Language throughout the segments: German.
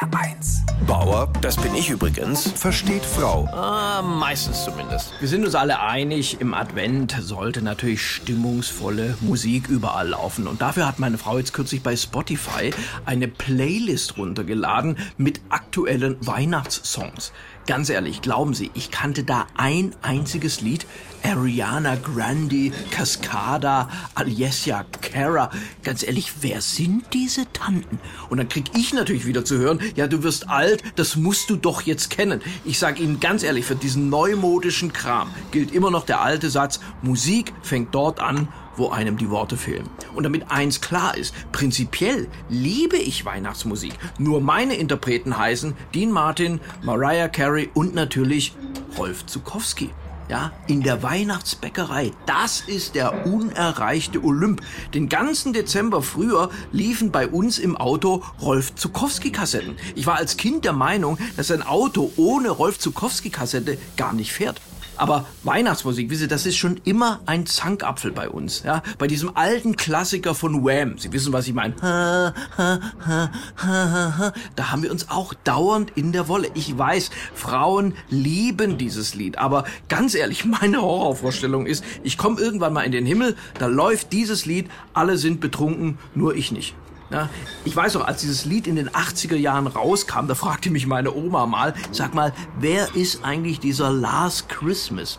HR1. Bauer, das bin ich übrigens, versteht Frau. Ah, meistens zumindest. Wir sind uns alle einig, im Advent sollte natürlich stimmungsvolle Musik überall laufen. Und dafür hat meine Frau jetzt kürzlich bei Spotify eine Playlist runtergeladen mit aktuellen Weihnachtssongs. Ganz ehrlich, glauben Sie, ich kannte da ein einziges Lied. Ariana Grande, Cascada, Alessia Cara. Ganz ehrlich, wer sind diese Tanten? Und dann krieg ich natürlich wieder zu hören, ja, du wirst alt, das musst du doch jetzt kennen. Ich sag Ihnen ganz ehrlich, für diesen neumodischen Kram gilt immer noch der alte Satz, Musik fängt dort an, wo einem die Worte fehlen. Und damit eins klar ist, prinzipiell liebe ich Weihnachtsmusik. Nur meine Interpreten heißen Dean Martin, Mariah Carey und natürlich Rolf Zukowski. Ja, in der Weihnachtsbäckerei. Das ist der unerreichte Olymp. Den ganzen Dezember früher liefen bei uns im Auto Rolf Zukowski-Kassetten. Ich war als Kind der Meinung, dass ein Auto ohne Rolf Zukowski-Kassette gar nicht fährt. Aber Weihnachtsmusik, wissen Sie, das ist schon immer ein Zankapfel bei uns. Ja? Bei diesem alten Klassiker von Wham. Sie wissen, was ich meine. Da haben wir uns auch dauernd in der Wolle. Ich weiß, Frauen lieben dieses Lied. Aber ganz ehrlich, meine Horrorvorstellung ist, ich komme irgendwann mal in den Himmel, da läuft dieses Lied, alle sind betrunken, nur ich nicht. Ja, ich weiß auch, als dieses Lied in den 80er Jahren rauskam, da fragte mich meine Oma mal, sag mal, wer ist eigentlich dieser Last Christmas?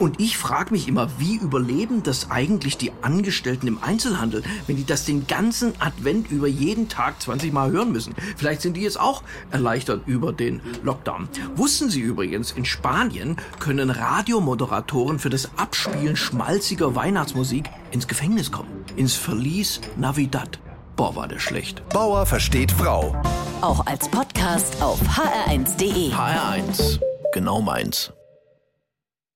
Und ich frage mich immer, wie überleben das eigentlich die Angestellten im Einzelhandel, wenn die das den ganzen Advent über jeden Tag 20 Mal hören müssen? Vielleicht sind die jetzt auch erleichtert über den Lockdown. Wussten Sie übrigens, in Spanien können Radiomoderatoren für das Abspielen schmalziger Weihnachtsmusik ins Gefängnis kommen. Ins Verlies Navidad. Boah, war der schlecht. Bauer versteht Frau. Auch als Podcast auf hr1.de. HR1, genau meins.